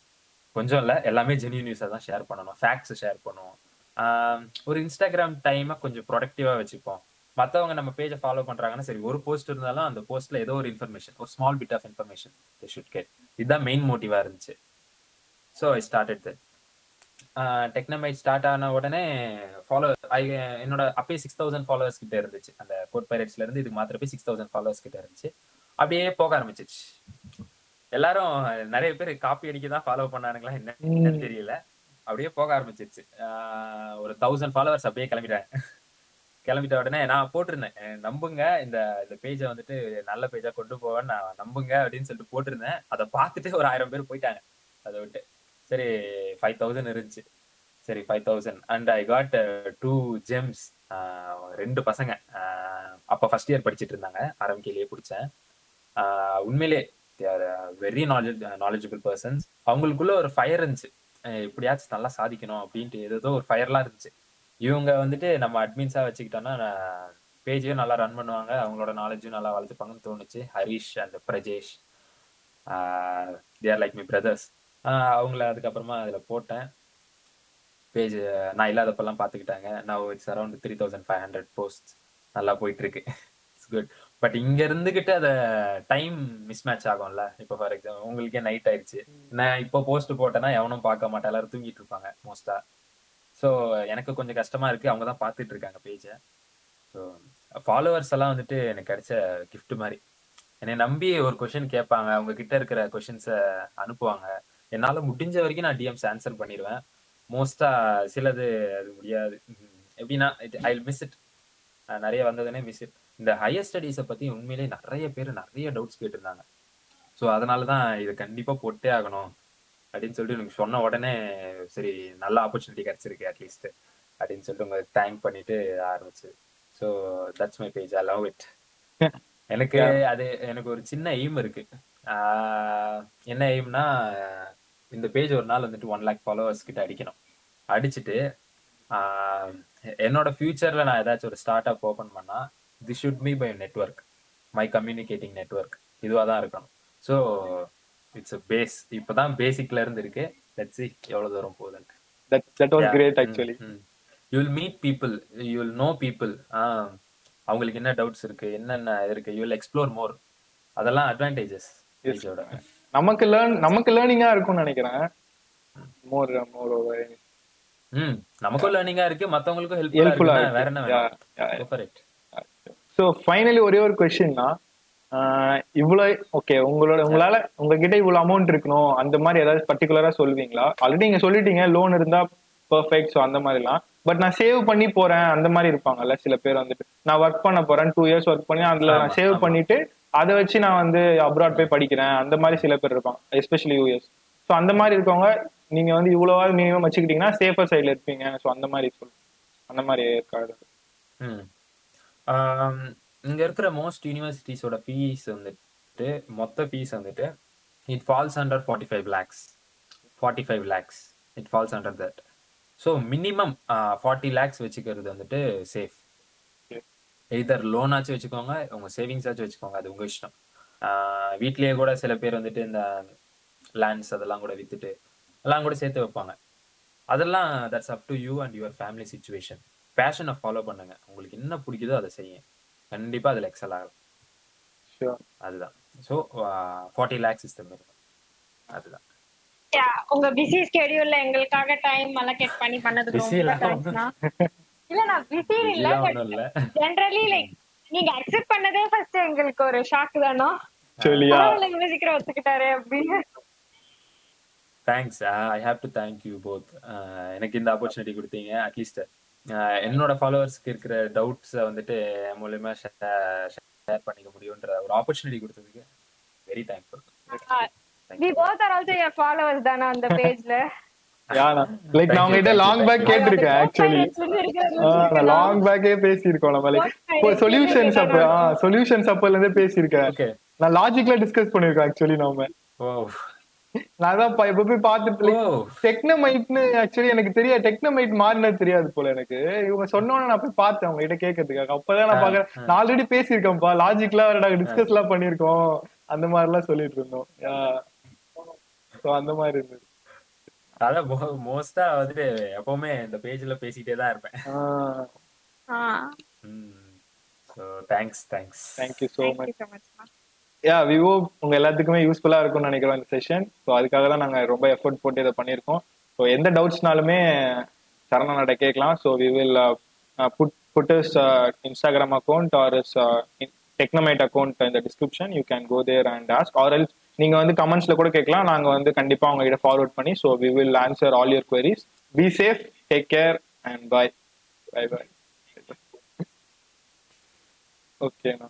கொஞ்சம் இல்லை எல்லாமே ஜென்யூன் நியூஸாக தான் ஷேர் பண்ணணும். ஃபேக்ட்ஸ் ஷேர் பண்ணுவோம். ஆஹ் ஒரு இன்ஸ்டாகிராம் டைமை கொஞ்சம் ப்ரொடக்டிவாக வச்சுப்போம். மற்றவங்க நம்ம பேஜை ஃபாலோ பண்ணுறாங்கன்னா சரி ஒரு போஸ்ட் இருந்தாலும் அந்த போஸ்ட்டில் ஏதோ ஒரு இன்ஃபர்மேஷன் ஒரு small bit of information should get இதுதான் மெயின் மோட்டிவாக இருந்துச்சு. So I started that Technamite start ஆன உடனே ஃபாலோ ஐ என்னோட அப்பயே சிக்ஸ் தௌசண்ட் ஃபாலோவர்ஸ் கிட்ட இருந்துச்சு. அந்த கோட் பைரட்ஸ்ல இருந்து இதுக்கு மாத்திரப்பே சிக்ஸ் தௌசண்ட் ஃபாலோவர்ஸ் கிட்ட இருந்துச்சு. அப்படியே போக ஆரம்பிச்சிச்சு எல்லாரும் நிறைய பேர் காப்பி அடிக்க தான் ஃபாலோ பண்ணானுங்களா? என்னன்னு தெரியல. அப்படியே போக ஆரம்பிச்சிருச்சு. ஒரு தௌசண்ட் ஃபாலோவர்ஸ் அப்படியே கிளம்பிட்டாங்க. கிளம்பிட்ட உடனே நான் போட்டிருந்தேன். நம்புங்க இந்த இந்த பேஜை வந்துட்டு நல்ல பேஜா கொண்டு போவேன் நான் நம்புங்க அப்படின்னு சொல்லிட்டு போட்டிருந்தேன். அதை பார்த்துட்டு ஒரு ஆயிரம் பேர் போயிட்டாங்க. அதை விட்டு சரி ஃபைவ் தௌசண்ட் இருந்துச்சு. சரி five thousand and I got two gems ரெண்டு பசங்க. அப்ப ஃபர்ஸ்ட் இயர் படிச்சிட்டு இருந்தாங்க. ஆரம்பிக்கையிலேயே பிடிச்சேன். ஆஹ் they're very knowledge knowledgeable persons அவங்களுக்குள்ள ஒரு ஃபயர் இருந்துச்சு. எப்படியாச்சும் நல்லா சாதிக்கணும் அப்படின்ட்டு ஏதோ ஒரு ஃபயர்லாம் இருந்துச்சு. இவங்க வந்துட்டு நம்ம அட்மின்ஸாக வச்சுக்கிட்டோம்னா பேஜையும் நல்லா ரன் பண்ணுவாங்க. அவங்களோட நாலேஜும் நல்லா வளர்த்துப்பாங்கன்னு தோணுச்சு. Harish and Prajesh. They're like my brothers அவங்கள அதுக்கப்புறமா அதுல போட்டேன். பேஜ் நான் இல்லாதப்பெல்லாம் பார்த்துக்கிட்டாங்க நான் it's around three thousand five hundred post நல்லா போயிட்டு இருக்கு. இட்ஸ் குட் பட் இங்க இருந்துகிட்டு அத டைம் மிஸ் மேட்ச் ஆகும்ல. இப்போ ஃபார் எக்ஸாம்பிள் உங்களுக்கே நைட் ஆயிடுச்சு. நான் இப்போ போஸ்ட் போட்டேன்னா எவனும் பார்க்க மாட்டேன் எல்லாரும் தூங்கிட்டு இருப்பாங்க மோஸ்டா ஸோ எனக்கு கொஞ்சம் கஷ்டமா இருக்கு. அவங்க தான் பார்த்துட்டு இருக்காங்க பேஜை ஸோ ஃபாலோவர்ஸ் எல்லாம் வந்துட்டு எனக்கு கிடைச்ச கிஃப்ட் மாதிரி. என்னை நம்பி ஒரு கொஷின் கேட்பாங்க. அவங்க கிட்ட இருக்கிற கொஷின்ஸை அனுப்புவாங்க. என்னால முடிஞ்ச வரைக்கும் நான் டிஎம்ஸ் ஆன்சர் பண்ணிடுவேன். மோஸ்டா சிலது அது முடியாது. எப்படின்னா ஐ மிஸ் இட் நிறைய வந்ததுனே மிஸ் இட் இந்த ஹையர் ஸ்டடீஸை பத்தி உண்மையிலேயே நிறைய பேர் நிறைய டவுட்ஸ் கேட்டிருந்தாங்க. ஸோ அதனால தான் இதை கண்டிப்பா போட்டே ஆகணும் அப்படின்னு சொல்லிட்டு எனக்கு சொன்ன உடனே சரி நல்ல ஆப்பர்ச்சுனிட்டி கிடைச்சிருக்கு அட்லீஸ்ட் அப்படின்னு சொல்லிட்டு உங்களுக்கு தேங்க் பண்ணிட்டு ஆரம்பிச்சு. So that's my page I love it எனக்கு அது எனக்கு ஒரு சின்ன எய்ம் இருக்கு. என்ன எய்ம்னா இந்த பேஜ் ஒரு நாள் வந்துட்டு ஒன் லேக் ஃபாலோவர்ஸ் கிட்ட அடிக்கணும். அடிச்சுட்டு என்னோட ஃபியூச்சர்ல நான் ஏதாச்சும் ஒரு ஸ்டார்ட் அப் ஓபன் பண்ணா the should me by network my communicating network இதுவாக தான் இருக்கணும். ஸோ இட்ஸ் பேஸ் இப்போதான் பேசிக்ல இருந்து இருக்கு. லெட்ஸ் சி எவ்வளவு தூரம் போகுதுன்ட்டு was great actually. You will meet people you will know people அவங்களுக்கு என்ன டவுட்ஸ் இருக்கு என்னென்ன இருக்கு யூ வில் எக்ஸ்ப்ளோர் மோர் அதெல்லாம் அட்வான்டேஜஸ் நமக்கு லேர்ன் நமக்கு லேர்னிங்கா இருக்கும்னு நினைக்கிறேன். மோர் மோர் ம். நமக்கும் லேர்னிங்கா இருக்கு. மத்தவங்களுக்கும் Helpful-ஆ ஹெல்ப்ஃபுல்லா இருக்கு. வேற என்ன வேணும்? Yeah, Go for it. So finally ஒரே ஒரு கொஸ்டின் தான் இவ்வளோ ஓகே உங்களோட உங்களால உங்ககிட்ட இவ்வளோ அமௌண்ட் இருக்கணும். அந்த மாதிரி ஏதாவது பர்டிகுலரா சொல்லுவீங்களா? ஆல்ரெடி நீங்க சொல்லிட்டீங்க லோன் இருந்தா பெர்ஃபெக்ட் ஸோ அந்த மாதிரிலாம். பட் நான் சேவ் பண்ணி போறேன் அந்த மாதிரி இருப்பாங்கல்ல சில பேர் வந்துட்டு. நான் ஒர்க் பண்ண போறேன் டூ இயர்ஸ் ஒர்க் பண்ணி அதுல நான் சேவ். பண்ணிட்டு அதை வச்சு நான் வந்து அப்ராட் போய் படிக்கிறேன். அந்த மாதிரி சில பேர் இருப்பாங்க எஸ்பெஷலி யூஎஸ் ஸோ அந்த மாதிரி இருக்கவங்க நீங்க வந்து இவ்வளவாவது மினிமம் வச்சுக்கிட்டீங்கன்னா சேஃபர் சைட்ல இருப்பீங்க. ஸோ அந்த மாதிரி சொல்லு அந்த மாதிரி இருக்காது ம். இங்க இருக்கிற மோஸ்ட் யூனிவர்சிட்டிஸோட ஃபீஸ் வந்துட்டு மொத்த ஃபீஸ் வந்துட்டு it falls under forty five lakhs forty five lakhs it falls under that so minimum forty lakhs வச்சுக்கிறது வந்துட்டு சேஃப். எய்தர் லோனாச்சும் வச்சுக்கோங்க உங்க சேவிங்ஸ் ஆச்சும் வச்சுக்கோங்க அது உங்க இஷ்டம். வீட்லயே கூட சில பேர் வந்துட்டு இந்த லேண்ட்ஸ் அதெல்லாம் கூட வித்துட்டு எல்லாம் கூட சேர்த்து வைப்பாங்க. அதெல்லாம் that's up to you and your family situation பேஷனை follow பண்ணுங்க. உங்களுக்கு என்ன பிடிக்குதோ அதை செய்யுங்க. கண்டிப்பா அதுல எக்ஸல் ஆகலாம். ஷூர் அதுதான். So forty lakhs is the minimum அதுதான். Yeah, உங்க பிஸி ஸ்கெடியூல்ல எங்களுக்காக டைம் அலோகேட் பண்ணி பண்ணதுக்கு இல்ல. நான் பிஸி இல்ல ஜெனரலி லைக் நீங்க அக்செப்ட் பண்ணதே ஃபர்ஸ்ட் எங்களுக்கு ஒரு ஷாக் தானோ? சொல்லியா இவ்வளவு சீக்கிரம் ஒத்துக்கிட்டாரு அப்படின்னு. Thanks I have to thank you both எனக்கு இந்த ஆப்பர்ச்சுனிட்டி கொடுத்தீங்க அட்லீஸ்ட் என்னோட ஃபாலோவர்ஸ்க்கு இருக்கிற டவுட்ஸை வந்துட்டு என் மூலயமா ஷேர் பண்ணிக்க முடியுன்ற ஒரு ஆப்பர்ச்சுனிட்டி கொடுத்ததுக்கு very thankful we both are also your followers தானே அந்த பேஜ்ல யானா லைக் நான் உங்ககிட்ட லாங் பேக். கேட்டிருக்கேன் ஆக்சுவலி நான் லாங் பேக்கே பேசியிருக்கோம் நம்ம லைக் Both சொல்யூஷன்ஸ் அப்ப. சொல்யூஷன்ஸ் அப்பல இருந்தே பேசியிருக்கேன். ஓகே நான் லாஜிக்ல டிஸ்கஸ் பண்ணிருக்கோம் ஆக்சுவலி நாம. ஓ நான் தான் இப்ப போய் பார்த்துட்டு டெக்னமைட்னு ஆக்சுவலி எனக்கு தெரியாது. டெக்னமைட் மாறினது தெரியாது போல எனக்கு. இவங்க சொன்னோன்னு நான் போய் பார்த்தேன் அவங்க கிட்ட கேட்கறதுக்காக. அப்பதான் நான் பாக்குறேன். நான் ஆல்ரெடி பேசியிருக்கேன்ப்பா. லாஜிக்லாம் நாங்க டிஸ்கஸ் எல்லாம் பண்ணிருக்கோம் அந்த மாதிரி எல்லாம் சொல்லிட்டு இருந்தோம். சோ அந்த மாதிரி இருந்தது. அதான் மோஸ்டா வந்துட்டு எப்பவுமே இந்த பேஜ்ல பேசிட்டே தான் இருப்பேன். Thanks thanks thank you so much thank you so much யா விவோ உங்க எல்லாத்துக்குமே யூஸ்ஃபுல்லா இருக்கும்னு நினைக்கிறோம் இந்த செஷன் ஸோ அதுக்காக தான் நாங்க ரொம்ப எஃபோர்ட் போட்டு இதை பண்ணியிருக்கோம். ஸோ எந்த டவுட்ஸ்னாலுமே சரணனோட கேட்கலாம். So we will put put his instagram account or his technamite account இந்த description you can go there and ask or else நீங்க வந்து கமெண்ட்ஸ்ல கூட கேட்கலாம். நாங்க வந்து கண்டிப்பா உங்ககிட்ட ஃபார்வர்ட் பண்ணி so we will answer all your queries. Be safe take care and bye bye bye ஓகேண்ணா